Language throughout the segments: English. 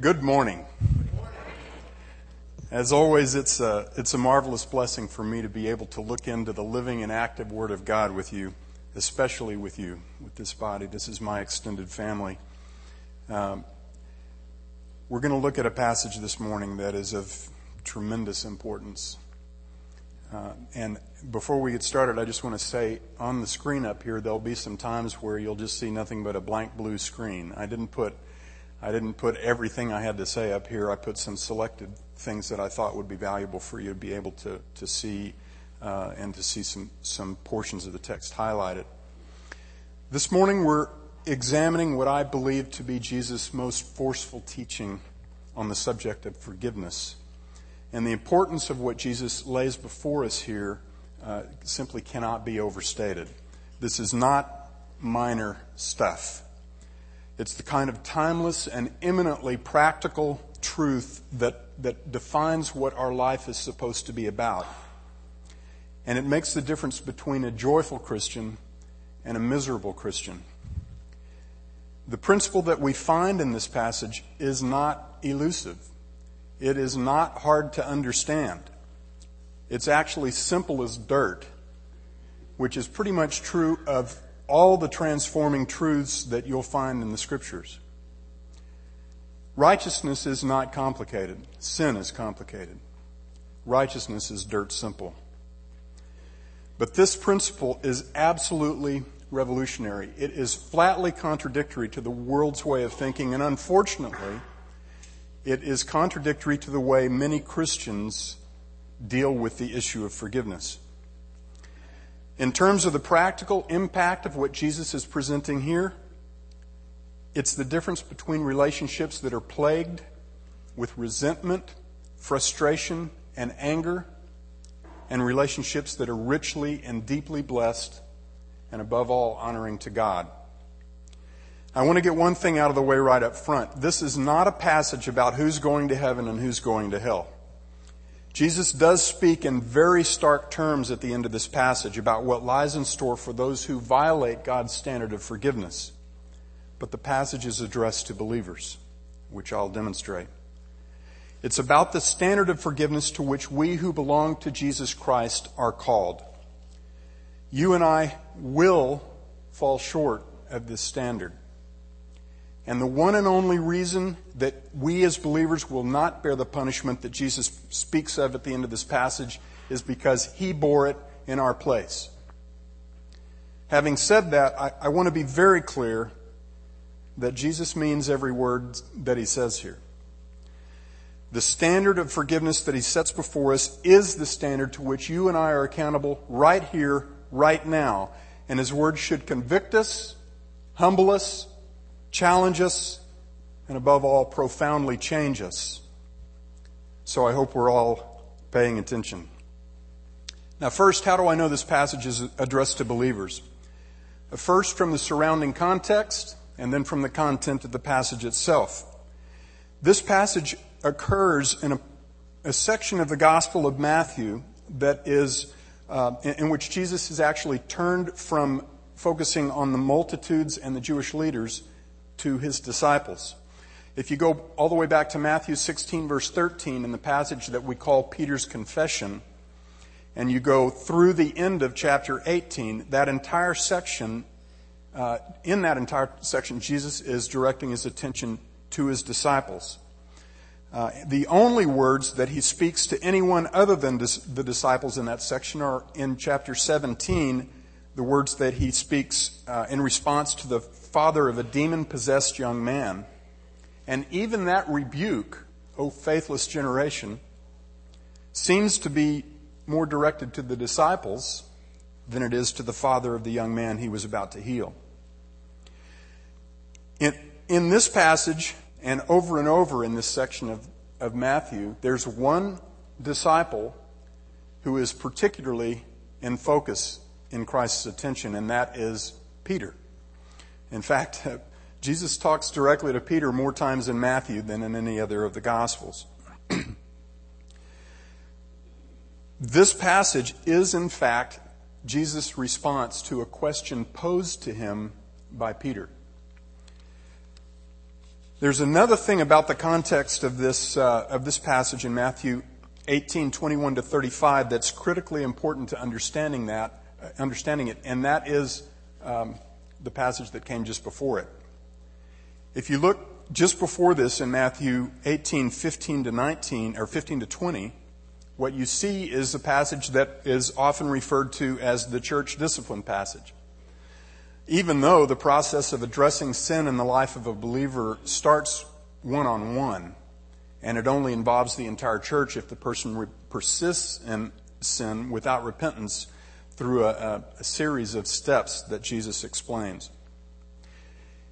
Good morning. As always, it's a, it's a marvelous blessing for me to be able to look into the living and active Word of God with you, especially with you, with this body. This is my extended family. Um, we're going to look at a passage this morning that is of tremendous importance. Uh, and before we get started, I just want to say on the screen up here, there'll be some times where you'll just see nothing but a blank blue screen. I didn't put I didn't put everything I had to say up here. I put some selected things that I thought would be valuable for you to be able to, to see uh, and to see some, some portions of the text highlighted. This morning we're examining what I believe to be Jesus' most forceful teaching on the subject of forgiveness. And the importance of what Jesus lays before us here uh, simply cannot be overstated. This is not minor stuff. It's the kind of timeless and eminently practical truth that, that defines what our life is supposed to be about. And it makes the difference between a joyful Christian and a miserable Christian. The principle that we find in this passage is not elusive. It is not hard to understand. It's actually simple as dirt, which is pretty much true of all the transforming truths that you'll find in the scriptures. Righteousness is not complicated. Sin is complicated. Righteousness is dirt simple. But this principle is absolutely revolutionary. It is flatly contradictory to the world's way of thinking, and unfortunately, it is contradictory to the way many Christians deal with the issue of forgiveness. In terms of the practical impact of what Jesus is presenting here, it's the difference between relationships that are plagued with resentment, frustration, and anger, and relationships that are richly and deeply blessed, and above all, honoring to God. I want to get one thing out of the way right up front. This is not a passage about who's going to heaven and who's going to hell. Jesus does speak in very stark terms at the end of this passage about what lies in store for those who violate God's standard of forgiveness. But the passage is addressed to believers, which I'll demonstrate. It's about the standard of forgiveness to which we who belong to Jesus Christ are called. You and I will fall short of this standard. And the one and only reason that we as believers will not bear the punishment that Jesus speaks of at the end of this passage is because he bore it in our place. Having said that, I, I want to be very clear that Jesus means every word that he says here. The standard of forgiveness that he sets before us is the standard to which you and I are accountable right here, right now. And his word should convict us, humble us, challenge us, and above all, profoundly change us. So I hope we're all paying attention. Now, first, how do I know this passage is addressed to believers? First, from the surrounding context, and then from the content of the passage itself. This passage occurs in a, a section of the Gospel of Matthew that is, uh, in, in which Jesus is actually turned from focusing on the multitudes and the Jewish leaders to his disciples. If you go all the way back to Matthew 16, verse 13, in the passage that we call Peter's confession, and you go through the end of chapter 18, that entire section, uh, in that entire section, Jesus is directing his attention to his disciples. Uh, the only words that he speaks to anyone other than dis- the disciples in that section are in chapter 17, the words that he speaks uh, in response to the father of a demon possessed young man. And even that rebuke, O faithless generation, seems to be more directed to the disciples than it is to the father of the young man he was about to heal. In, in this passage, and over and over in this section of, of Matthew, there's one disciple who is particularly in focus in Christ's attention, and that is Peter. In fact, Jesus talks directly to Peter more times in Matthew than in any other of the Gospels. this passage is, in fact, Jesus' response to a question posed to him by Peter. There's another thing about the context of this, uh, of this passage in Matthew 18, 21 to 35 that's critically important to understanding that, uh, understanding it, and that is um, the passage that came just before it. If you look just before this in Matthew 18, 15 to 19, or 15 to 20, what you see is a passage that is often referred to as the church discipline passage even though the process of addressing sin in the life of a believer starts one on one, and it only involves the entire church if the person re- persists in sin without repentance through a, a, series of steps that Jesus explains.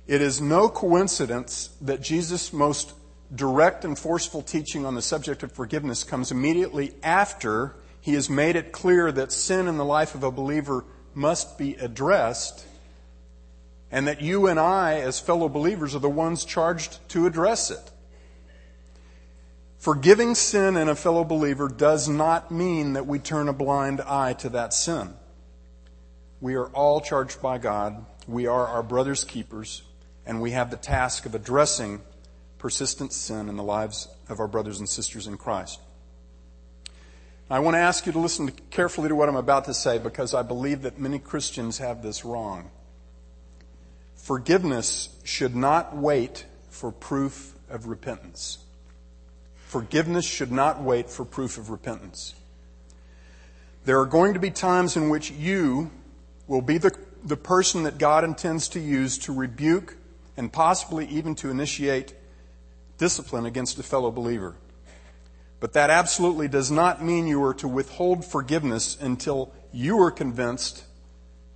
It is no coincidence that Jesus' most direct and forceful teaching on the subject of forgiveness comes immediately after he has made it clear that sin in the life of a believer must be addressed and that you and I, as fellow believers, are the ones charged to address it. Forgiving sin in a fellow believer does not mean that we turn a blind eye to that sin. We are all charged by God. We are our brother's keepers, and we have the task of addressing persistent sin in the lives of our brothers and sisters in Christ. I want to ask you to listen carefully to what I'm about to say because I believe that many Christians have this wrong. Forgiveness should not wait for proof of repentance. Forgiveness should not wait for proof of repentance. There are going to be times in which you will be the, the person that God intends to use to rebuke and possibly even to initiate discipline against a fellow believer. But that absolutely does not mean you are to withhold forgiveness until you are convinced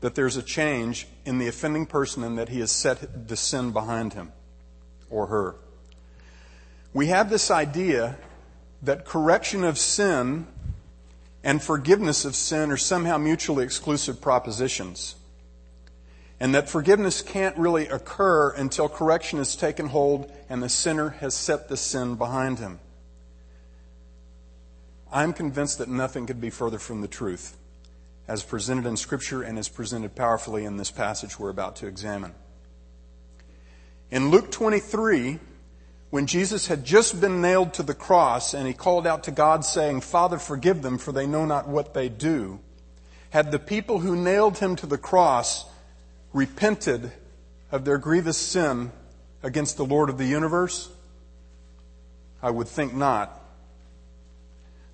that there's a change in the offending person and that he has set the sin behind him or her. We have this idea that correction of sin and forgiveness of sin are somehow mutually exclusive propositions. And that forgiveness can't really occur until correction has taken hold and the sinner has set the sin behind him. I'm convinced that nothing could be further from the truth as presented in Scripture and as presented powerfully in this passage we're about to examine. In Luke 23, when Jesus had just been nailed to the cross and he called out to God saying, Father, forgive them, for they know not what they do, had the people who nailed him to the cross repented of their grievous sin against the Lord of the universe? I would think not.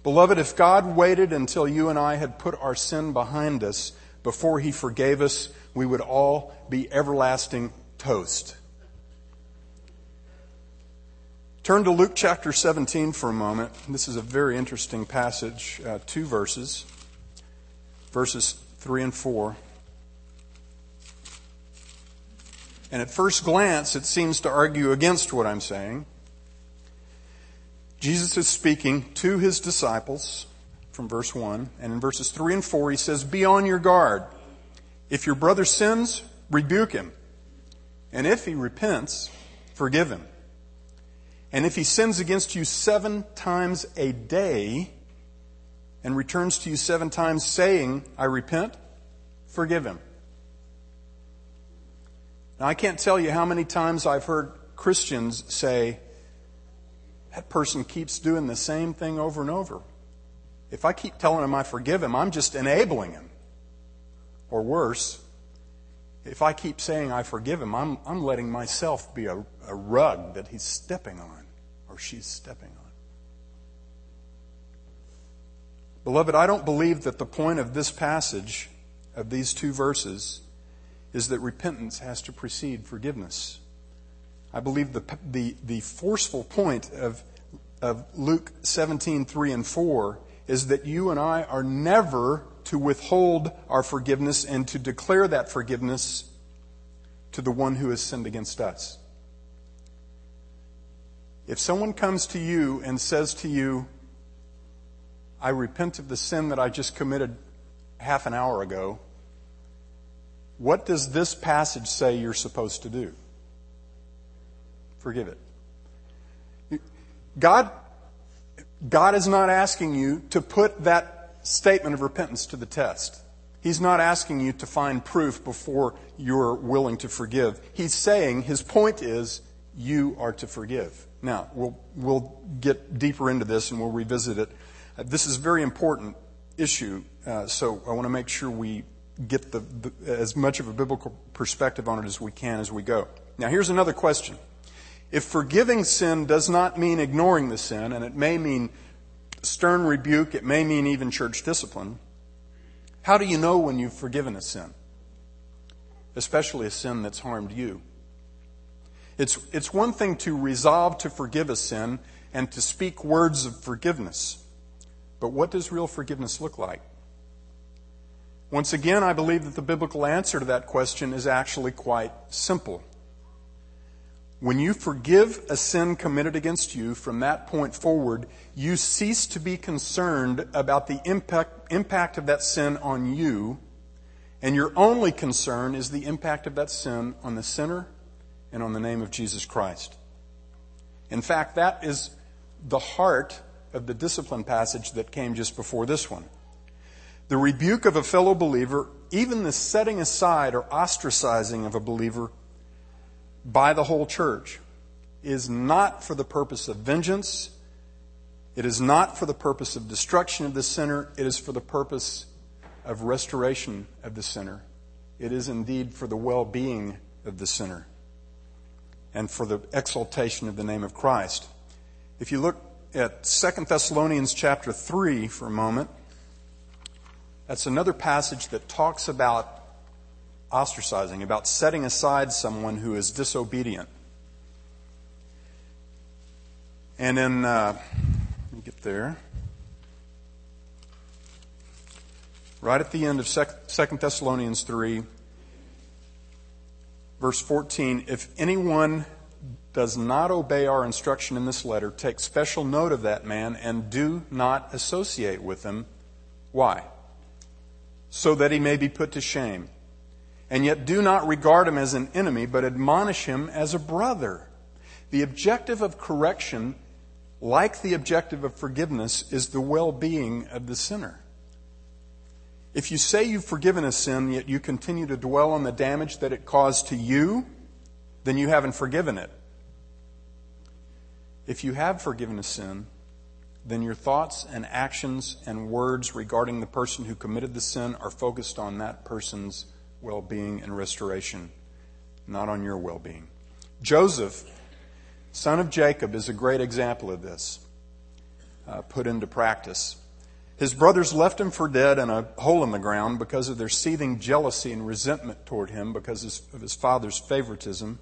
Beloved, if God waited until you and I had put our sin behind us before He forgave us, we would all be everlasting toast. Turn to Luke chapter 17 for a moment. This is a very interesting passage, uh, two verses, verses 3 and 4. And at first glance, it seems to argue against what I'm saying. Jesus is speaking to his disciples from verse 1. And in verses 3 and 4, he says, Be on your guard. If your brother sins, rebuke him. And if he repents, forgive him. And if he sins against you seven times a day and returns to you seven times saying, I repent, forgive him. Now, I can't tell you how many times I've heard Christians say, that person keeps doing the same thing over and over. If I keep telling him I forgive him, I'm just enabling him. Or worse, if I keep saying I forgive him, I'm, I'm letting myself be a, a rug that he's stepping on she's stepping on. Beloved, I don't believe that the point of this passage, of these two verses, is that repentance has to precede forgiveness. I believe the, the, the forceful point of, of Luke 17, 3 and 4 is that you and I are never to withhold our forgiveness and to declare that forgiveness to the one who has sinned against us. If someone comes to you and says to you, I repent of the sin that I just committed half an hour ago, what does this passage say you're supposed to do? forgive it. God, God is not asking you to put that statement of repentance to the test. He's not asking you to find proof before you're willing to forgive. He's saying, his point is, you are to forgive. Now, we'll, we'll get deeper into this and we'll revisit it. Uh, this is a very important issue, uh, so I want to make sure we get the, the, as much of a biblical perspective on it as we can as we go. Now, here's another question. If forgiving sin does not mean ignoring the sin, and it may mean stern rebuke, it may mean even church discipline, how do you know when you've forgiven a sin? Especially a sin that's harmed you. It's, it's one thing to resolve to forgive a sin and to speak words of forgiveness. But what does real forgiveness look like? Once again, I believe that the biblical answer to that question is actually quite simple. When you forgive a sin committed against you, from that point forward, you cease to be concerned about the impact, impact of that sin on you, and your only concern is the impact of that sin on the sinner and on the name of Jesus Christ. In fact, that is the heart of the discipline passage that came just before this one. The rebuke of a fellow believer, even the setting aside or ostracizing of a believer, by the whole church is not for the purpose of vengeance. It is not for the purpose of destruction of the sinner. It is for the purpose of restoration of the sinner. It is indeed for the well being of the sinner and for the exaltation of the name of Christ. If you look at 2 Thessalonians chapter 3 for a moment, that's another passage that talks about ostracizing, about setting aside someone who is disobedient. And in, uh, let me get there. Right at the end of 2 Thessalonians 3, verse 14, if anyone does not obey our instruction in this letter, take special note of that man and do not associate with him. Why? So that he may be put to shame and yet do not regard him as an enemy, but admonish him as a brother. The objective of correction, like the objective of forgiveness, is the well being of the sinner. If you say you've forgiven a sin, yet you continue to dwell on the damage that it caused to you, then you haven't forgiven it. If you have forgiven a sin, then your thoughts and actions and words regarding the person who committed the sin are focused on that person's well being and restoration, not on your well being. Joseph, son of Jacob, is a great example of this, uh, put into practice. His brothers left him for dead in a hole in the ground because of their seething jealousy and resentment toward him because of his father's favoritism.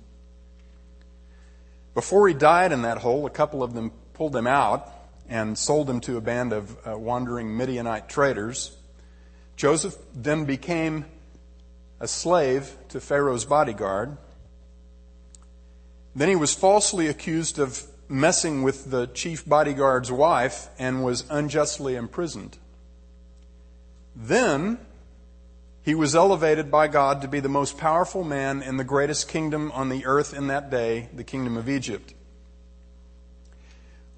Before he died in that hole, a couple of them pulled him out and sold him to a band of uh, wandering Midianite traders. Joseph then became a slave to Pharaoh's bodyguard. Then he was falsely accused of messing with the chief bodyguard's wife and was unjustly imprisoned. Then he was elevated by God to be the most powerful man in the greatest kingdom on the earth in that day, the kingdom of Egypt.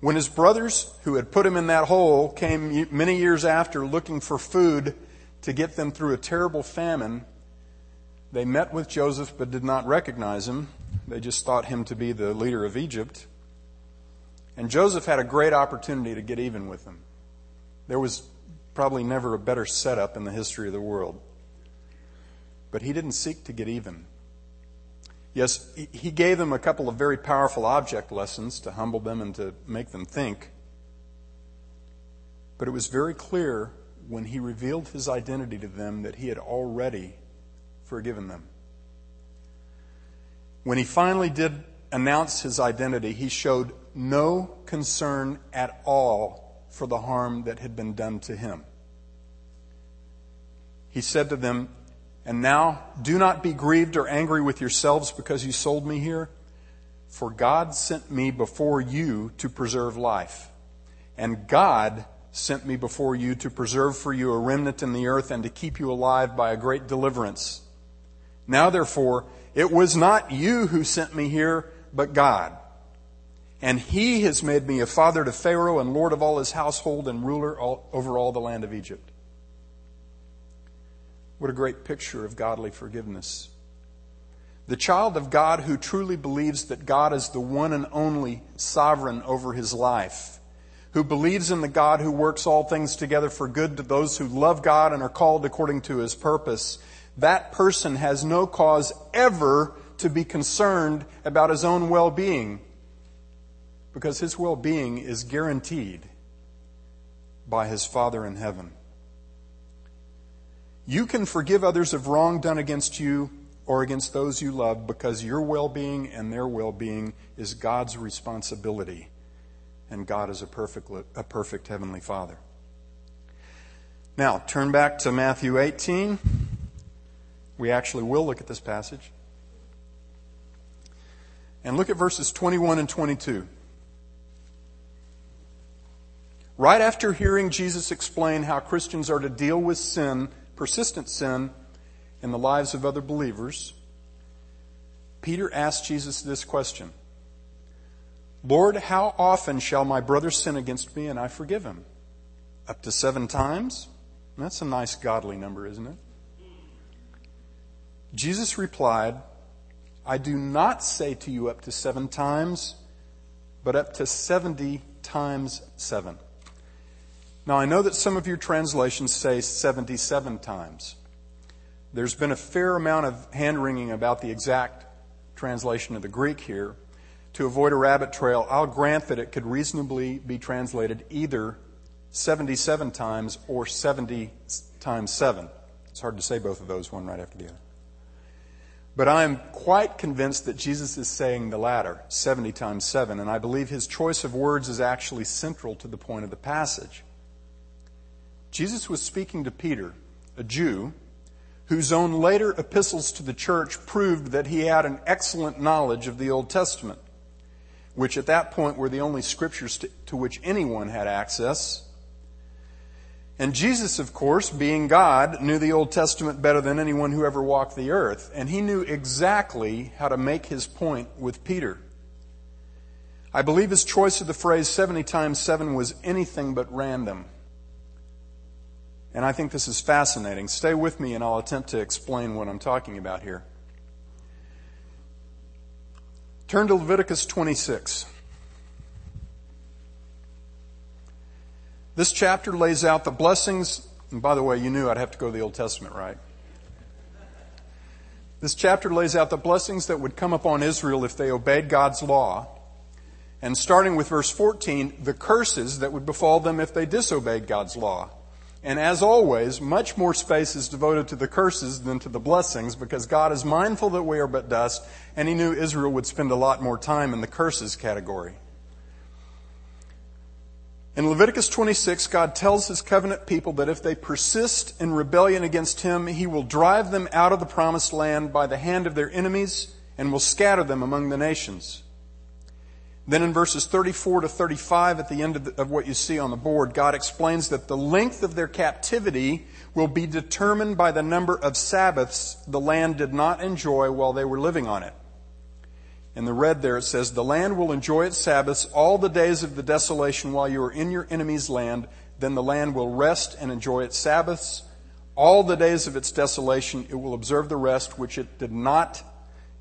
When his brothers, who had put him in that hole, came many years after looking for food to get them through a terrible famine, they met with Joseph but did not recognize him. They just thought him to be the leader of Egypt. And Joseph had a great opportunity to get even with them. There was probably never a better setup in the history of the world. But he didn't seek to get even. Yes, he gave them a couple of very powerful object lessons to humble them and to make them think. But it was very clear when he revealed his identity to them that he had already forgiven them. When he finally did announce his identity, he showed no concern at all for the harm that had been done to him. He said to them, And now do not be grieved or angry with yourselves because you sold me here, for God sent me before you to preserve life. And God sent me before you to preserve for you a remnant in the earth and to keep you alive by a great deliverance. Now therefore, it was not you who sent me here, but God. And he has made me a father to Pharaoh and lord of all his household and ruler all, over all the land of Egypt. What a great picture of godly forgiveness. The child of God who truly believes that God is the one and only sovereign over his life, who believes in the God who works all things together for good to those who love God and are called according to his purpose, that person has no cause ever to be concerned about his own well-being because his well-being is guaranteed by his Father in heaven. You can forgive others of wrong done against you or against those you love because your well-being and their well-being is God's responsibility and God is a perfect, a perfect heavenly Father. Now, turn back to Matthew 18. We actually will look at this passage. And look at verses 21 and 22. Right after hearing Jesus explain how Christians are to deal with sin, persistent sin, in the lives of other believers, Peter asked Jesus this question Lord, how often shall my brother sin against me and I forgive him? Up to seven times? That's a nice godly number, isn't it? Jesus replied, I do not say to you up to seven times, but up to 70 times seven. Now I know that some of your translations say 77 times. There's been a fair amount of hand wringing about the exact translation of the Greek here. To avoid a rabbit trail, I'll grant that it could reasonably be translated either 77 times or 70 times 7. It's hard to say both of those one right after the other. But I am quite convinced that Jesus is saying the latter, 70 times 7, and I believe his choice of words is actually central to the point of the passage. Jesus was speaking to Peter, a Jew, whose own later epistles to the church proved that he had an excellent knowledge of the Old Testament, which at that point were the only scriptures to, to which anyone had access. And Jesus, of course, being God, knew the Old Testament better than anyone who ever walked the earth, and he knew exactly how to make his point with Peter. I believe his choice of the phrase 70 times 7 was anything but random. And I think this is fascinating. Stay with me and I'll attempt to explain what I'm talking about here. Turn to Leviticus 26. This chapter lays out the blessings, and by the way, you knew I'd have to go to the Old Testament, right? This chapter lays out the blessings that would come upon Israel if they obeyed God's law. And starting with verse 14, the curses that would befall them if they disobeyed God's law. And as always, much more space is devoted to the curses than to the blessings because God is mindful that we are but dust, and He knew Israel would spend a lot more time in the curses category. In Leviticus 26, God tells His covenant people that if they persist in rebellion against Him, He will drive them out of the promised land by the hand of their enemies and will scatter them among the nations. Then in verses 34 to 35 at the end of, the, of, what you see on the board, God explains that the length of their captivity will be determined by the number of Sabbaths the land did not enjoy while they were living on it. In the red there it says, the land will enjoy its Sabbaths all the days of the desolation while you are in your enemy's land. Then the land will rest and enjoy its Sabbaths. All the days of its desolation it will observe the rest which it did not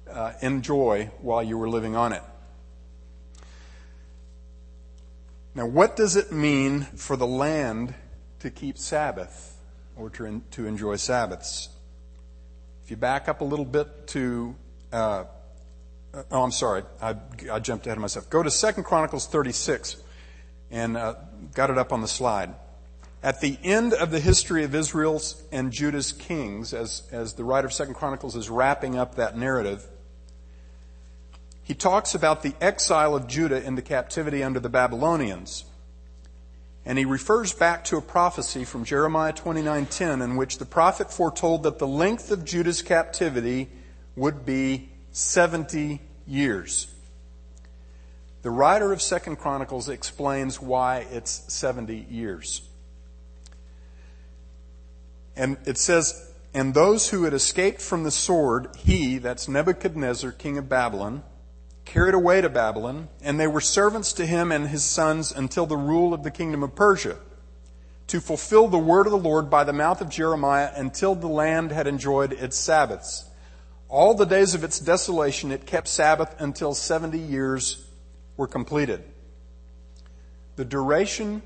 uh, enjoy while you were living on it. Now, what does it mean for the land to keep Sabbath or to, to enjoy Sabbaths? If you back up a little bit to, uh, oh, I'm sorry, I, I, jumped ahead of myself. Go to Second Chronicles 36 and uh, got it up on the slide. At the end of the history of Israel's and Judah's kings, as, as the writer of Second Chronicles is wrapping up that narrative, he talks about the exile of Judah into captivity under the Babylonians. And he refers back to a prophecy from Jeremiah 29:10 in which the prophet foretold that the length of Judah's captivity would be 70 years. The writer of 2nd Chronicles explains why it's 70 years. And it says, And those who had escaped from the sword, he, that's Nebuchadnezzar, king of Babylon, carried away to Babylon, and they were servants to him and his sons until the rule of the kingdom of Persia, to fulfill the word of the Lord by the mouth of Jeremiah until the land had enjoyed its Sabbaths. All the days of its desolation, it kept Sabbath until 70 years were completed. The duration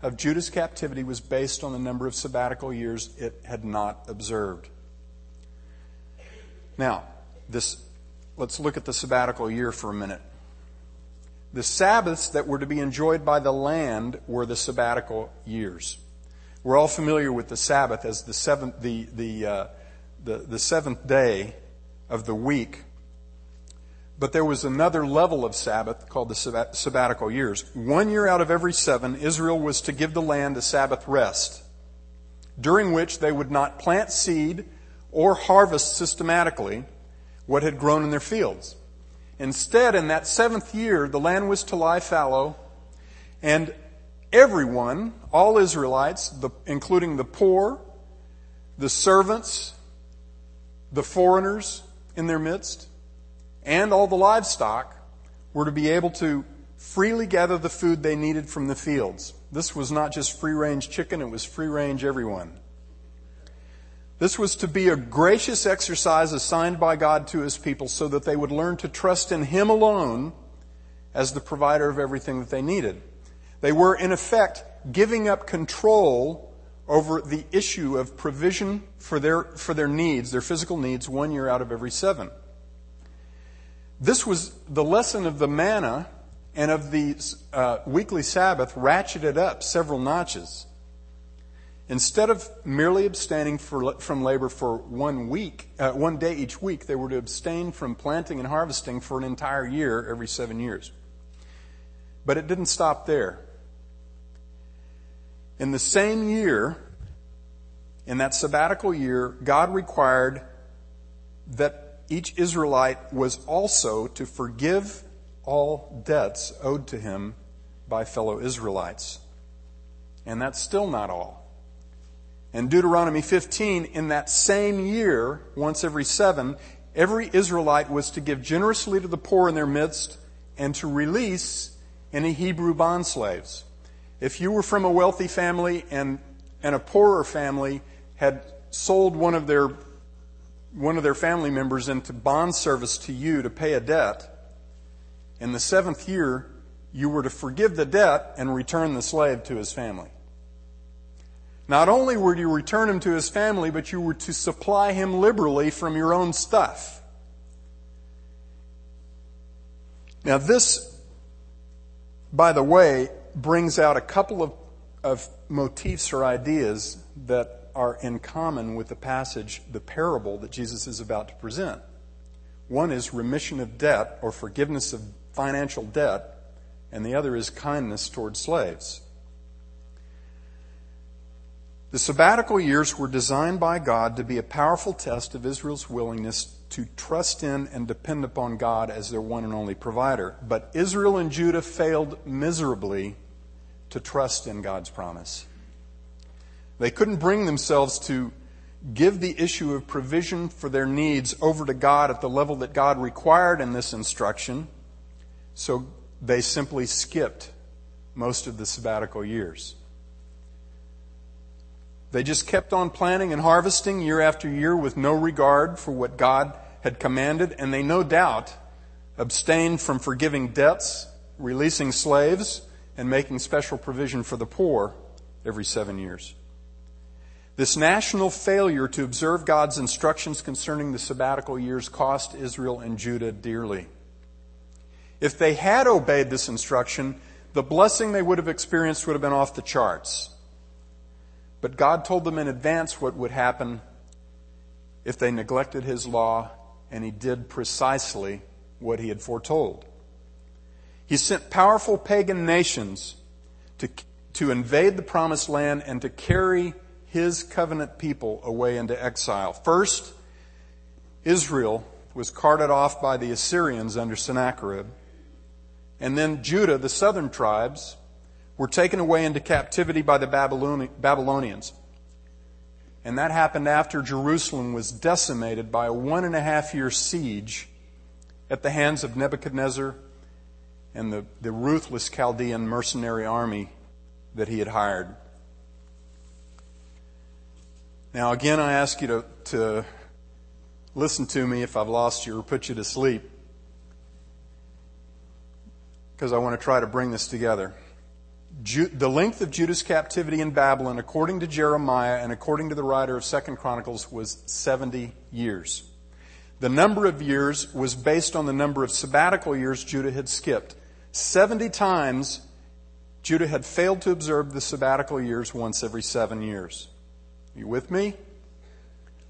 of Judah's captivity was based on the number of sabbatical years it had not observed. Now, this, let's look at the sabbatical year for a minute. The Sabbaths that were to be enjoyed by the land were the sabbatical years. We're all familiar with the Sabbath as the seventh, the, the, uh, the, the seventh day of the week. But there was another level of Sabbath called the sabbatical years. One year out of every seven, Israel was to give the land a Sabbath rest, during which they would not plant seed or harvest systematically what had grown in their fields. Instead, in that seventh year, the land was to lie fallow, and everyone, all Israelites, the, including the poor, the servants, the foreigners in their midst, and all the livestock, were to be able to freely gather the food they needed from the fields. This was not just free range chicken, it was free range everyone. This was to be a gracious exercise assigned by God to His people so that they would learn to trust in Him alone as the provider of everything that they needed. They were, in effect, giving up control over the issue of provision for their, for their needs, their physical needs, one year out of every seven. This was the lesson of the manna and of the uh, weekly Sabbath ratcheted up several notches. Instead of merely abstaining for, from labor for one week, uh, one day each week, they were to abstain from planting and harvesting for an entire year every seven years. But it didn't stop there. In the same year, in that sabbatical year, God required that each Israelite was also to forgive all debts owed to him by fellow Israelites. And that's still not all. In Deuteronomy 15, in that same year, once every seven, every Israelite was to give generously to the poor in their midst and to release any Hebrew bond slaves. If you were from a wealthy family and, and a poorer family had sold one of their one of their family members into bond service to you to pay a debt, in the seventh year, you were to forgive the debt and return the slave to his family. Not only were you return him to his family, but you were to supply him liberally from your own stuff. Now, this, by the way, brings out a couple of, of motifs or ideas that are in common with the passage, the parable that Jesus is about to present. One is remission of debt or forgiveness of financial debt, and the other is kindness toward slaves. The sabbatical years were designed by God to be a powerful test of Israel's willingness to trust in and depend upon God as their one and only provider. But Israel and Judah failed miserably to trust in God's promise. They couldn't bring themselves to give the issue of provision for their needs over to God at the level that God required in this instruction, so they simply skipped most of the sabbatical years. They just kept on planting and harvesting year after year with no regard for what God had commanded, and they no doubt abstained from forgiving debts, releasing slaves, and making special provision for the poor every seven years. This national failure to observe God's instructions concerning the sabbatical years cost Israel and Judah dearly. If they had obeyed this instruction, the blessing they would have experienced would have been off the charts. But God told them in advance what would happen if they neglected His law, and He did precisely what He had foretold. He sent powerful pagan nations to, to invade the promised land and to carry His covenant people away into exile. First, Israel was carted off by the Assyrians under Sennacherib. And then Judah, the southern tribes, were taken away into captivity by the Babylonians. And that happened after Jerusalem was decimated by a one and a half year siege at the hands of Nebuchadnezzar and the, the ruthless Chaldean mercenary army that he had hired. Now, again, I ask you to, to listen to me if I've lost you or put you to sleep, because I want to try to bring this together. Ju- the length of Judah's captivity in Babylon, according to Jeremiah and according to the writer of Second Chronicles, was 70 years. The number of years was based on the number of sabbatical years Judah had skipped. 70 times Judah had failed to observe the sabbatical years once every seven years. You with me?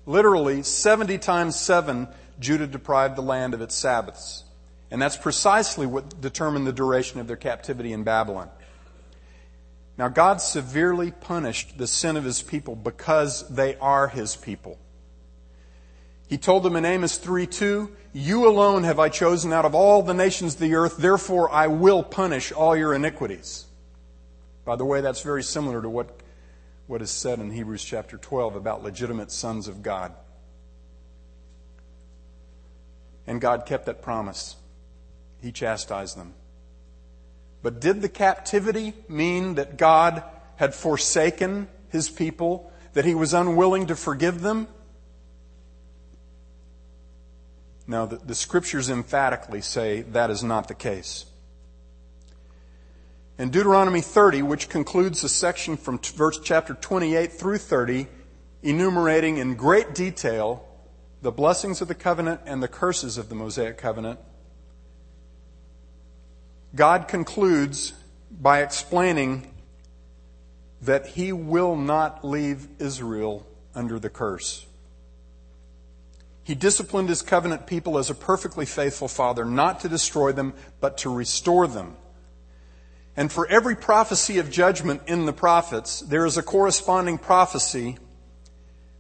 Literally, 70 times 7, Judah deprived the land of its Sabbaths. And that's precisely what determined the duration of their captivity in Babylon. Now, God severely punished the sin of his people because they are his people. He told them in Amos 3 2, You alone have I chosen out of all the nations of the earth, therefore I will punish all your iniquities. By the way, that's very similar to what, what is said in Hebrews chapter 12 about legitimate sons of God. And God kept that promise. He chastised them. But did the captivity mean that God had forsaken his people, that he was unwilling to forgive them? No, the, the, scriptures emphatically say that is not the case. In Deuteronomy 30, which concludes the section from t- verse chapter 28 through 30, enumerating in great detail the blessings of the covenant and the curses of the Mosaic covenant, God concludes by explaining that he will not leave Israel under the curse. He disciplined his covenant people as a perfectly faithful father, not to destroy them, but to restore them. And for every prophecy of judgment in the prophets, there is a corresponding prophecy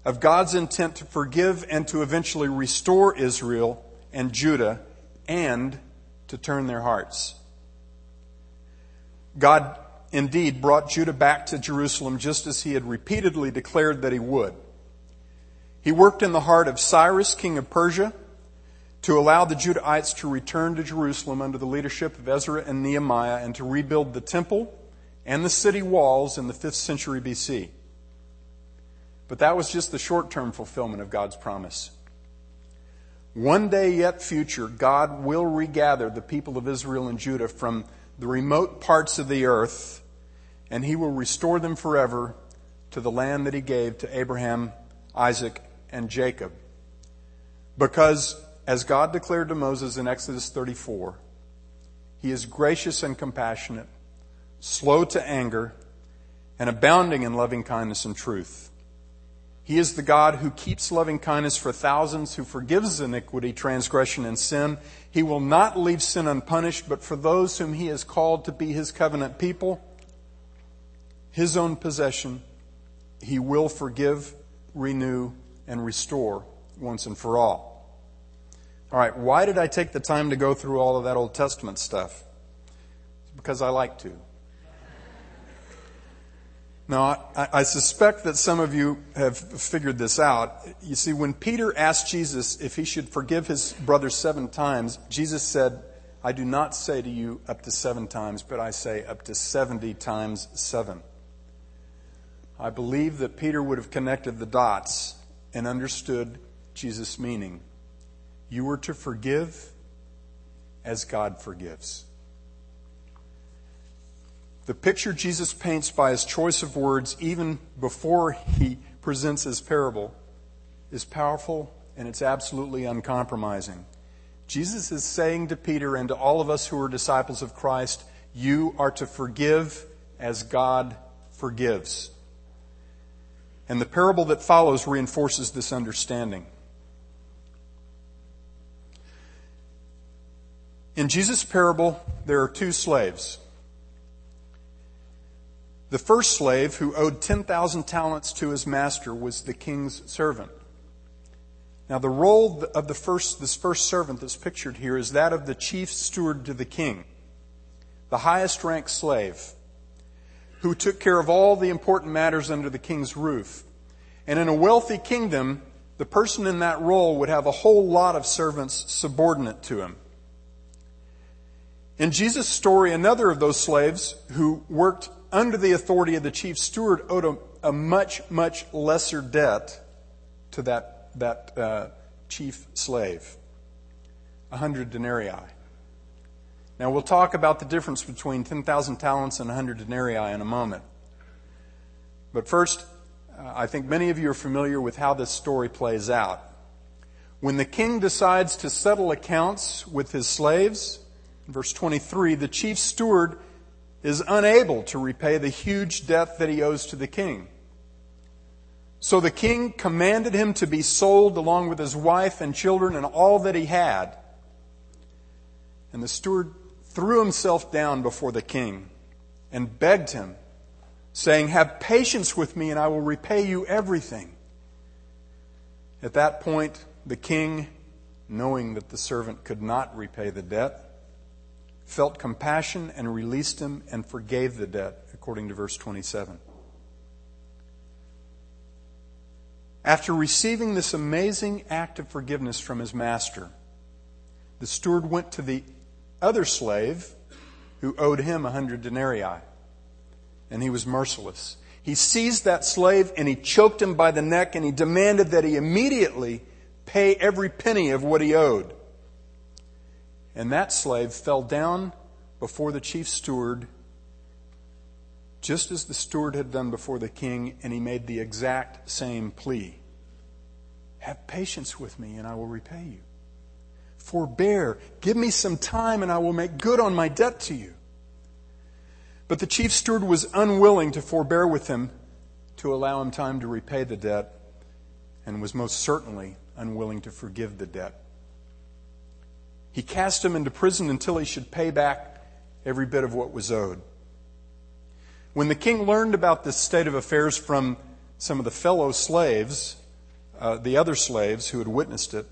of God's intent to forgive and to eventually restore Israel and Judah and to turn their hearts. God indeed brought Judah back to Jerusalem just as he had repeatedly declared that he would. He worked in the heart of Cyrus, king of Persia, to allow the Judahites to return to Jerusalem under the leadership of Ezra and Nehemiah and to rebuild the temple and the city walls in the 5th century BC. But that was just the short term fulfillment of God's promise. One day yet future, God will regather the people of Israel and Judah from the remote parts of the earth, and he will restore them forever to the land that he gave to Abraham, Isaac, and Jacob. Because, as God declared to Moses in Exodus 34, he is gracious and compassionate, slow to anger, and abounding in loving kindness and truth. He is the God who keeps loving kindness for thousands, who forgives iniquity, transgression, and sin. He will not leave sin unpunished, but for those whom he has called to be his covenant people, his own possession, he will forgive, renew, and restore once and for all. All right, why did I take the time to go through all of that Old Testament stuff? It's because I like to. Now, I, I, suspect that some of you have figured this out. You see, when Peter asked Jesus if he should forgive his brother seven times, Jesus said, I do not say to you up to seven times, but I say up to 70 times seven. I believe that Peter would have connected the dots and understood Jesus' meaning. You were to forgive as God forgives. The picture Jesus paints by his choice of words, even before he presents his parable, is powerful and it's absolutely uncompromising. Jesus is saying to Peter and to all of us who are disciples of Christ, you are to forgive as God forgives. And the parable that follows reinforces this understanding. In Jesus' parable, there are two slaves. The first slave, who owed 10,000 talents to his master, was the king's servant. Now, the role of the first, this first servant that's pictured here is that of the chief steward to the king, the highest ranked slave, who took care of all the important matters under the king's roof. And in a wealthy kingdom, the person in that role would have a whole lot of servants subordinate to him. In Jesus' story, another of those slaves who worked under the authority of the chief steward, owed a, a much, much lesser debt to that, that uh, chief slave. A hundred denarii. Now we'll talk about the difference between 10,000 talents and 100 denarii in a moment. But first, uh, I think many of you are familiar with how this story plays out. When the king decides to settle accounts with his slaves, verse 23, the chief steward is unable to repay the huge debt that he owes to the king. So the king commanded him to be sold along with his wife and children and all that he had. And the steward threw himself down before the king and begged him, saying, Have patience with me and I will repay you everything. At that point, the king, knowing that the servant could not repay the debt, felt compassion and released him and forgave the debt, according to verse 27. After receiving this amazing act of forgiveness from his master, the steward went to the other slave who owed him a hundred denarii, and he was merciless. He seized that slave and he choked him by the neck and he demanded that he immediately pay every penny of what he owed. And that slave fell down before the chief steward just as the steward had done before the king, and he made the exact same plea Have patience with me, and I will repay you. Forbear, give me some time, and I will make good on my debt to you. But the chief steward was unwilling to forbear with him to allow him time to repay the debt, and was most certainly unwilling to forgive the debt. He cast him into prison until he should pay back every bit of what was owed. When the king learned about this state of affairs from some of the fellow slaves, uh, the other slaves who had witnessed it,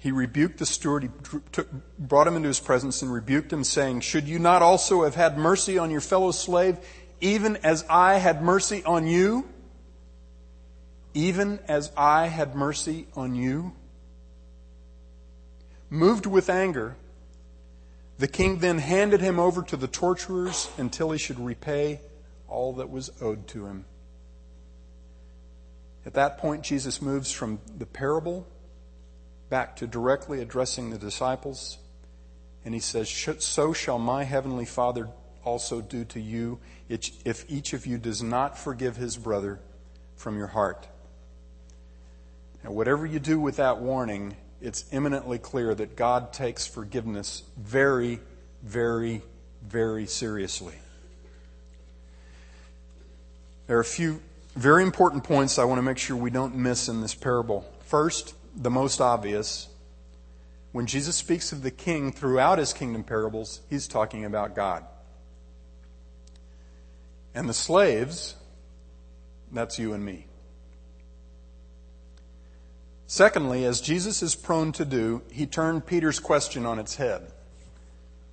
he rebuked the steward. He took, brought him into his presence and rebuked him, saying, Should you not also have had mercy on your fellow slave, even as I had mercy on you? Even as I had mercy on you? Moved with anger, the king then handed him over to the torturers until he should repay all that was owed to him. At that point, Jesus moves from the parable back to directly addressing the disciples, and he says, So shall my heavenly Father also do to you if each of you does not forgive his brother from your heart. Now, whatever you do with that warning, it's eminently clear that God takes forgiveness very, very, very seriously. There are a few very important points I want to make sure we don't miss in this parable. First, the most obvious, when Jesus speaks of the king throughout his kingdom parables, he's talking about God. And the slaves, that's you and me. Secondly, as Jesus is prone to do, he turned Peter's question on its head.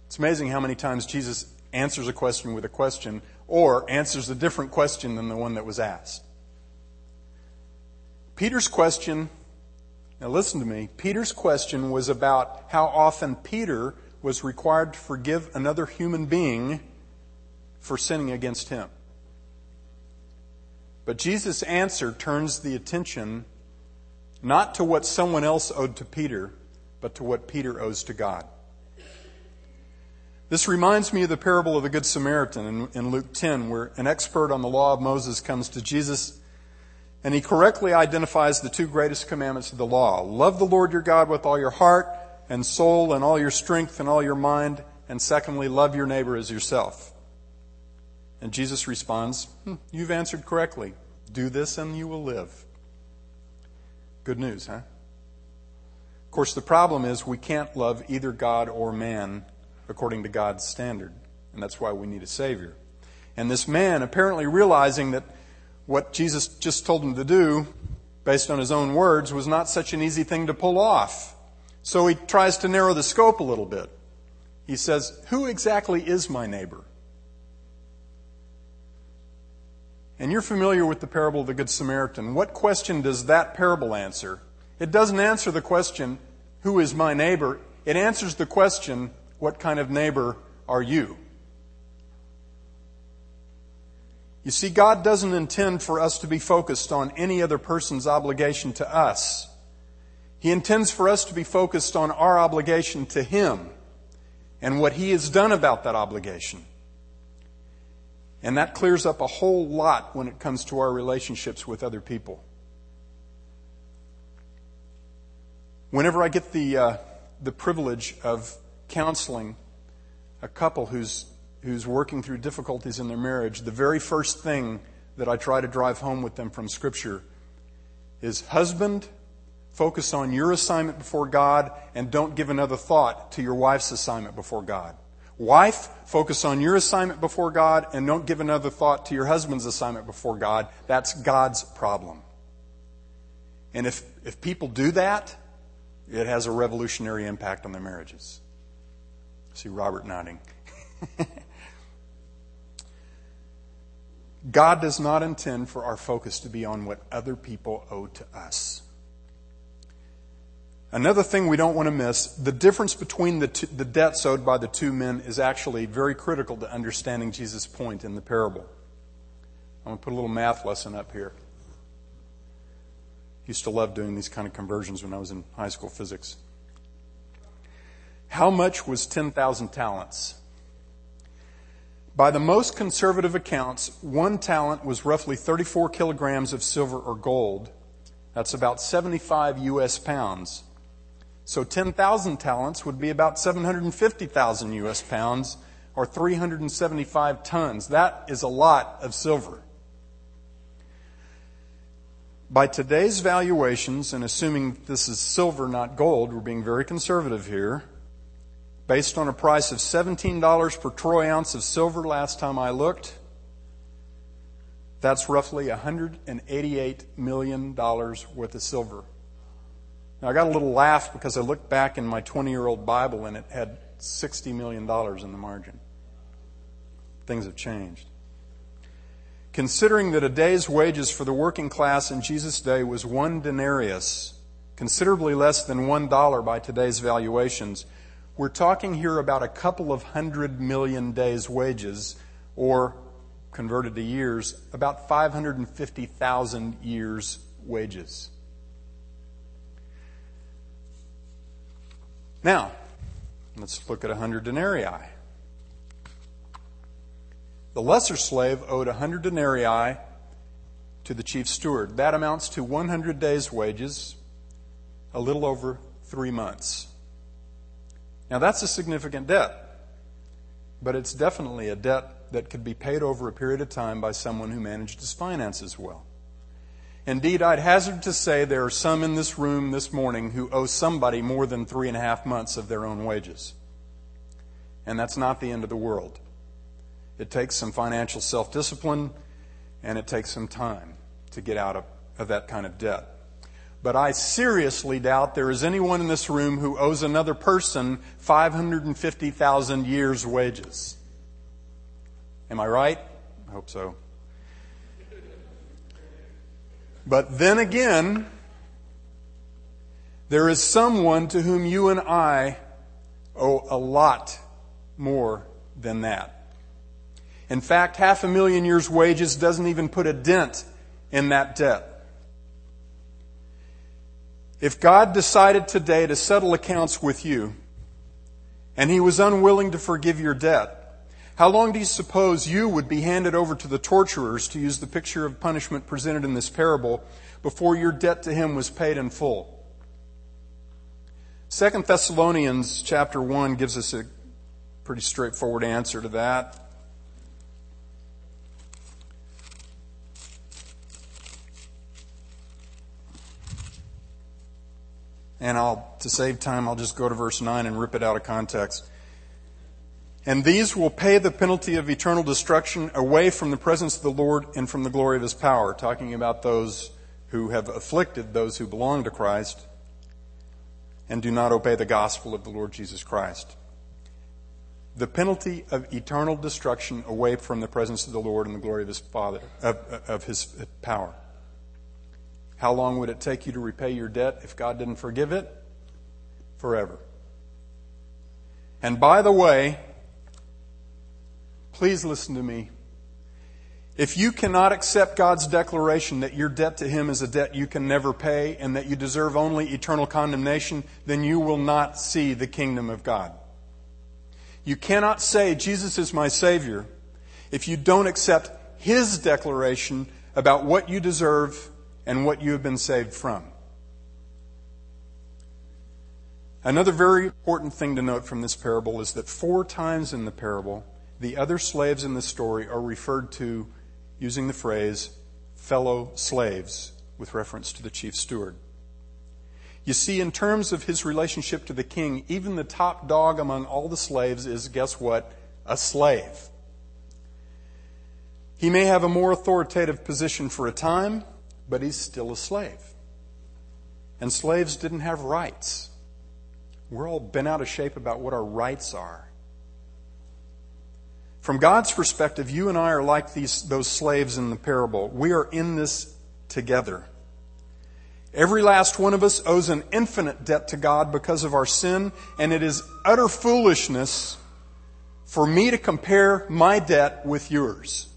It's amazing how many times Jesus answers a question with a question or answers a different question than the one that was asked. Peter's question, now listen to me, Peter's question was about how often Peter was required to forgive another human being for sinning against him. But Jesus' answer turns the attention not to what someone else owed to Peter, but to what Peter owes to God. This reminds me of the parable of the Good Samaritan in, in, Luke 10, where an expert on the law of Moses comes to Jesus and he correctly identifies the two greatest commandments of the law. Love the Lord your God with all your heart and soul and all your strength and all your mind. And secondly, love your neighbor as yourself. And Jesus responds, hmm, You've answered correctly. Do this and you will live. Good news, huh? Of course, the problem is we can't love either God or man according to God's standard, and that's why we need a Savior. And this man, apparently realizing that what Jesus just told him to do, based on his own words, was not such an easy thing to pull off. So he tries to narrow the scope a little bit. He says, Who exactly is my neighbor? and you're familiar with the parable of the Good Samaritan, what question does that parable answer? It doesn't answer the question, who is my neighbor? It answers the question, what kind of neighbor are you? You see, God doesn't intend for us to be focused on any other person's obligation to us. He intends for us to be focused on our obligation to Him and what He has done about that obligation. And that clears up a whole lot when it comes to our relationships with other people. Whenever I get the, uh, the privilege of counseling a couple who's, who's working through difficulties in their marriage, the very first thing that I try to drive home with them from Scripture is husband, focus on your assignment before God and don't give another thought to your wife's assignment before God. Wife, focus on your assignment before God and don't give another thought to your husband's assignment before God. That's God's problem. And if, if people do that, it has a revolutionary impact on their marriages. See Robert nodding. God does not intend for our focus to be on what other people owe to us. Another thing we don't want to miss the difference between the, two, the debts owed by the two men is actually very critical to understanding Jesus' point in the parable. I'm going to put a little math lesson up here. Used to love doing these kind of conversions when I was in high school physics. How much was 10,000 talents? By the most conservative accounts, one talent was roughly 34 kilograms of silver or gold. That's about 75 US pounds. So 10,000 talents would be about 750,000 US pounds or 375 tons. That is a lot of silver. By today's valuations, and assuming this is silver, not gold, we're being very conservative here, based on a price of $17 per troy ounce of silver last time I looked, that's roughly $188 million worth of silver. Now, I got a little laugh because I looked back in my 20 year old Bible and it had $60 million in the margin. Things have changed. Considering that a day's wages for the working class in Jesus' day was one denarius, considerably less than one dollar by today's valuations, we're talking here about a couple of hundred million days' wages, or converted to years, about 550,000 years' wages. Now, let's look at a 100 denarii. The lesser slave owed a hundred denarii to the chief steward. That amounts to 100 days' wages, a little over three months. Now, that's a significant debt, but it's definitely a debt that could be paid over a period of time by someone who managed his finances well. Indeed, I'd hazard to say there are some in this room this morning who owe somebody more than three and a half months of their own wages. And that's not the end of the world. It takes some financial self discipline and it takes some time to get out of, of that kind of debt. But I seriously doubt there is anyone in this room who owes another person 550,000 years' wages. Am I right? I hope so. But then again, there is someone to whom you and I owe a lot more than that. In fact, half a million years' wages doesn't even put a dent in that debt. If God decided today to settle accounts with you, and He was unwilling to forgive your debt, how long do you suppose you would be handed over to the torturers, to use the picture of punishment presented in this parable, before your debt to Him was paid in full? Second Thessalonians chapter 1 gives us a pretty straightforward answer to that. And I'll, to save time, I'll just go to verse 9 and rip it out of context. And these will pay the penalty of eternal destruction away from the presence of the Lord and from the glory of his power. Talking about those who have afflicted those who belong to Christ and do not obey the gospel of the Lord Jesus Christ. The penalty of eternal destruction away from the presence of the Lord and the glory of his Father, of, of his power. How long would it take you to repay your debt if God didn't forgive it? Forever. And by the way, please listen to me. If you cannot accept God's declaration that your debt to Him is a debt you can never pay and that you deserve only eternal condemnation, then you will not see the kingdom of God. You cannot say, Jesus is my Savior, if you don't accept His declaration about what you deserve and what you have been saved from. Another very important thing to note from this parable is that four times in the parable, the other slaves in the story are referred to using the phrase fellow slaves with reference to the chief steward. You see, in terms of his relationship to the king, even the top dog among all the slaves is, guess what? A slave. He may have a more authoritative position for a time, but he's still a slave. And slaves didn't have rights. We're all bent out of shape about what our rights are. From God's perspective, you and I are like these, those slaves in the parable. We are in this together. Every last one of us owes an infinite debt to God because of our sin, and it is utter foolishness for me to compare my debt with yours.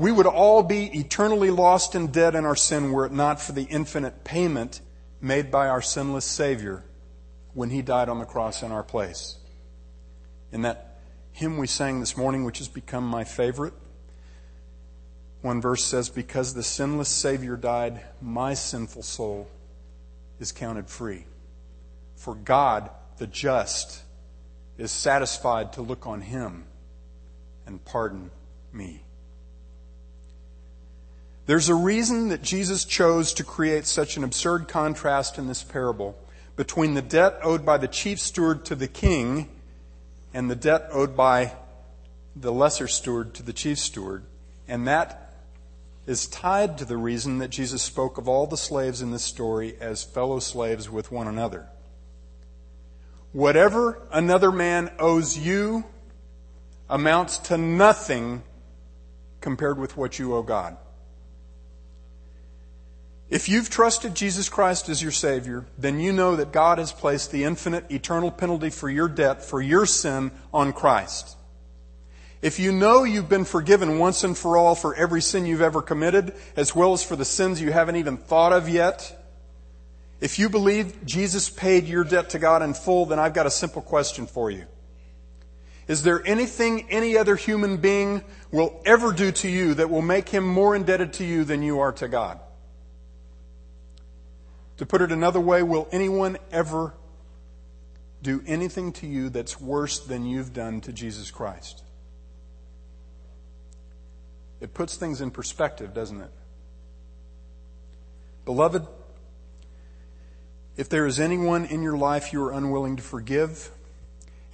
We would all be eternally lost and dead in our sin were it not for the infinite payment made by our sinless Savior when He died on the cross in our place. In that hymn we sang this morning, which has become my favorite, one verse says, Because the sinless Savior died, my sinful soul is counted free. For God, the just, is satisfied to look on him and pardon me. There's a reason that Jesus chose to create such an absurd contrast in this parable between the debt owed by the chief steward to the king and the debt owed by the lesser steward to the chief steward. And that is tied to the reason that Jesus spoke of all the slaves in this story as fellow slaves with one another. Whatever another man owes you amounts to nothing compared with what you owe God. If you've trusted Jesus Christ as your Savior, then you know that God has placed the infinite eternal penalty for your debt, for your sin, on Christ. If you know you've been forgiven once and for all for every sin you've ever committed, as well as for the sins you haven't even thought of yet, if you believe Jesus paid your debt to God in full, then I've got a simple question for you. Is there anything any other human being will ever do to you that will make him more indebted to you than you are to God? To put it another way, will anyone ever do anything to you that's worse than you've done to Jesus Christ? It puts things in perspective, doesn't it? Beloved, if there is anyone in your life you are unwilling to forgive,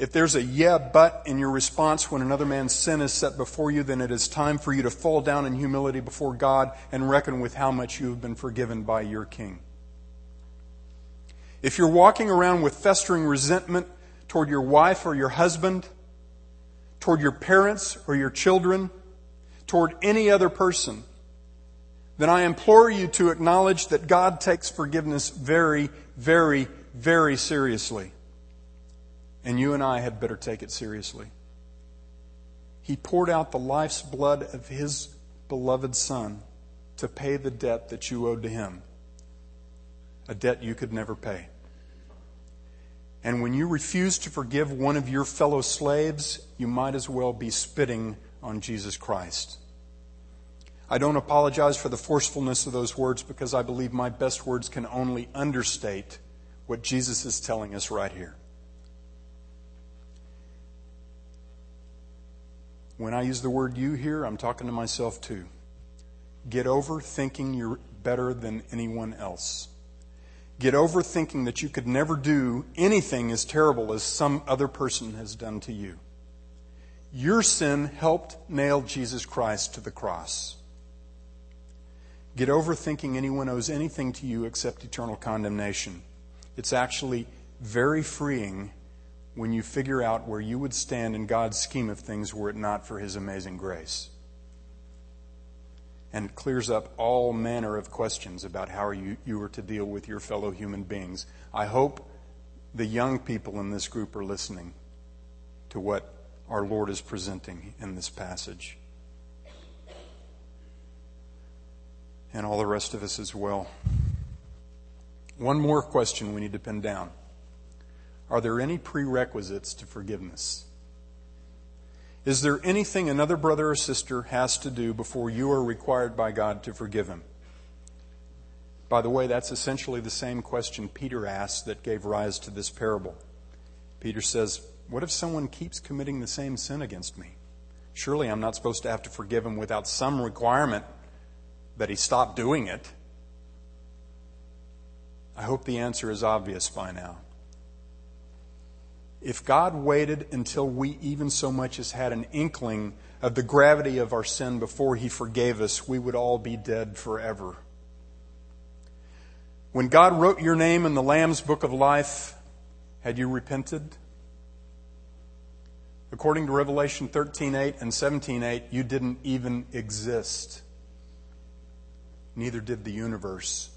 if there's a yeah, but in your response when another man's sin is set before you, then it is time for you to fall down in humility before God and reckon with how much you have been forgiven by your King. If you're walking around with festering resentment toward your wife or your husband, toward your parents or your children, toward any other person, then I implore you to acknowledge that God takes forgiveness very, very, very seriously. And you and I had better take it seriously. He poured out the life's blood of His beloved Son to pay the debt that you owed to Him, a debt you could never pay. And when you refuse to forgive one of your fellow slaves, you might as well be spitting on Jesus Christ. I don't apologize for the forcefulness of those words because I believe my best words can only understate what Jesus is telling us right here. When I use the word you here, I'm talking to myself too. Get over thinking you're better than anyone else. Get over thinking that you could never do anything as terrible as some other person has done to you. Your sin helped nail Jesus Christ to the cross. Get over thinking anyone owes anything to you except eternal condemnation. It's actually very freeing when you figure out where you would stand in God's scheme of things were it not for His amazing grace and clears up all manner of questions about how you, you are to deal with your fellow human beings. I hope the young people in this group are listening to what our Lord is presenting in this passage. And all the rest of us as well. One more question we need to pin down. Are there any prerequisites to forgiveness? Is there anything another brother or sister has to do before you are required by God to forgive him? By the way, that's essentially the same question Peter asked that gave rise to this parable. Peter says, What if someone keeps committing the same sin against me? Surely I'm not supposed to have to forgive him without some requirement that he stop doing it. I hope the answer is obvious by now. If God waited until we even so much as had an inkling of the gravity of our sin before he forgave us, we would all be dead forever. When God wrote your name in the Lamb's book of life, had you repented? According to Revelation 13:8 and 17:8, you didn't even exist. Neither did the universe.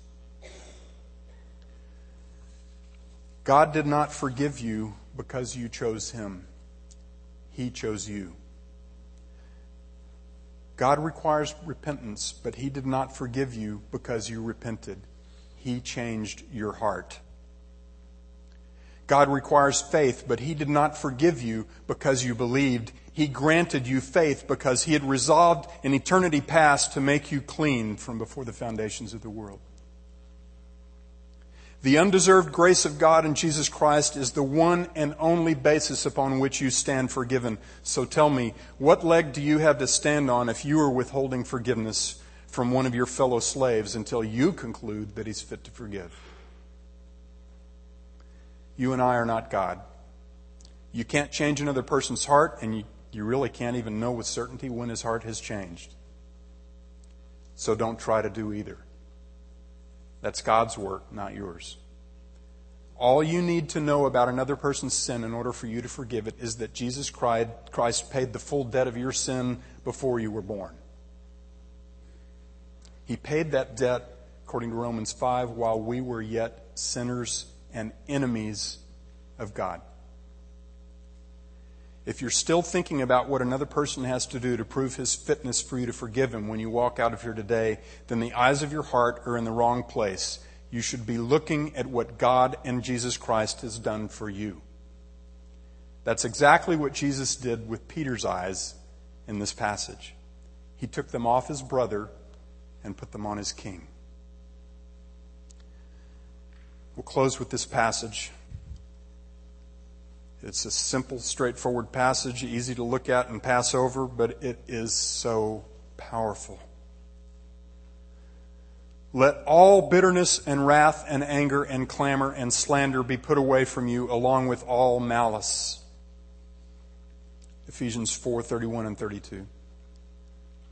God did not forgive you because you chose him. He chose you. God requires repentance, but he did not forgive you because you repented. He changed your heart. God requires faith, but He did not forgive you because you believed. He granted you faith because He had resolved in eternity past to make you clean from before the foundations of the world. The undeserved grace of God in Jesus Christ is the one and only basis upon which you stand forgiven. So tell me, what leg do you have to stand on if you are withholding forgiveness from one of your fellow slaves until you conclude that he's fit to forgive. You and I are not God. You can't change another person's heart, and you, you really can't even know with certainty when his heart has changed. So don't try to do either. That's God's work, not yours. All you need to know about another person's sin in order for you to forgive it is that Jesus Christ paid the full debt of your sin before you were born. He paid that debt, according to Romans 5, while we were yet sinners and enemies of God. If you're still thinking about what another person has to do to prove his fitness for you to forgive him when you walk out of here today, then the eyes of your heart are in the wrong place. You should be looking at what God and Jesus Christ has done for you. That's exactly what Jesus did with Peter's eyes in this passage. He took them off his brother and put them on his king. We'll close with this passage. It's a simple, straightforward passage, easy to look at and pass over, but it is so powerful. Let all bitterness and wrath and anger and clamor and slander be put away from you along with all malice. Ephesians 4:31 and 32.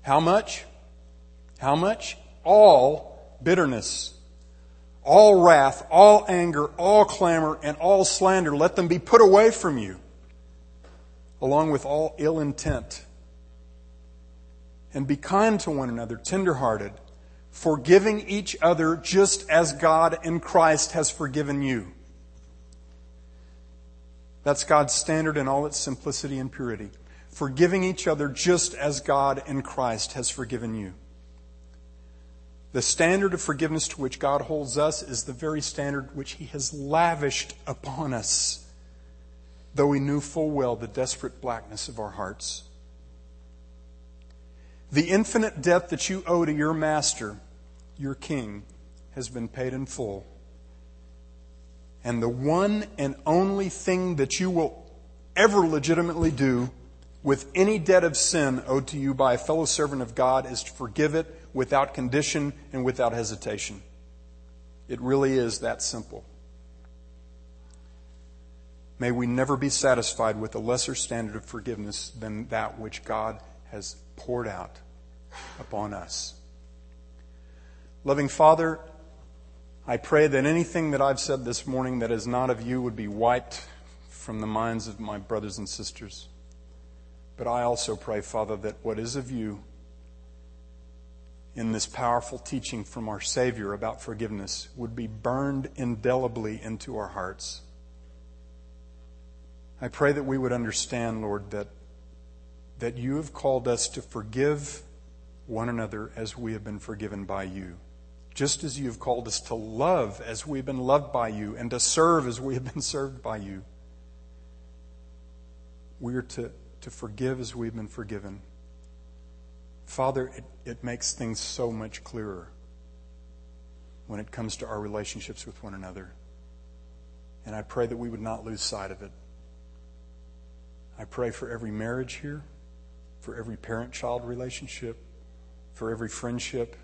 How much? How much? All bitterness, all wrath, all anger, all clamor, and all slander. Let them be put away from you, along with all ill intent. And be kind to one another, tenderhearted, forgiving each other just as God in Christ has forgiven you. That's God's standard in all its simplicity and purity. Forgiving each other just as God in Christ has forgiven you. The standard of forgiveness to which God holds us is the very standard which He has lavished upon us, though He knew full well the desperate blackness of our hearts. The infinite debt that you owe to your master, your king, has been paid in full. And the one and only thing that you will ever legitimately do with any debt of sin owed to you by a fellow servant of God is to forgive it without condition and without hesitation. It really is that simple. May we never be satisfied with a lesser standard of forgiveness than that which God has poured out upon us. Loving Father, I pray that anything that I've said this morning that is not of you would be wiped from the minds of my brothers and sisters. But I also pray, Father, that what is of you in this powerful teaching from our Savior about forgiveness would be burned indelibly into our hearts. I pray that we would understand, Lord, that that you have called us to forgive one another as we have been forgiven by you. Just as you have called us to love as we've been loved by you and to serve as we have been served by you. We are to, to forgive as we've been forgiven. Father, it, it makes things so much clearer when it comes to our relationships with one another. And I pray that we would not lose sight of it. I pray for every marriage here, for every parent child relationship, for every friendship,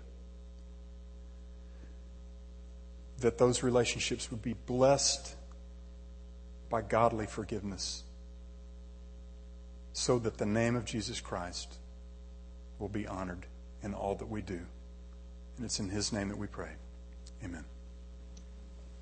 that those relationships would be blessed by godly forgiveness so that the name of Jesus Christ will be honored in all that we do. And it's in His name that we pray. Amen.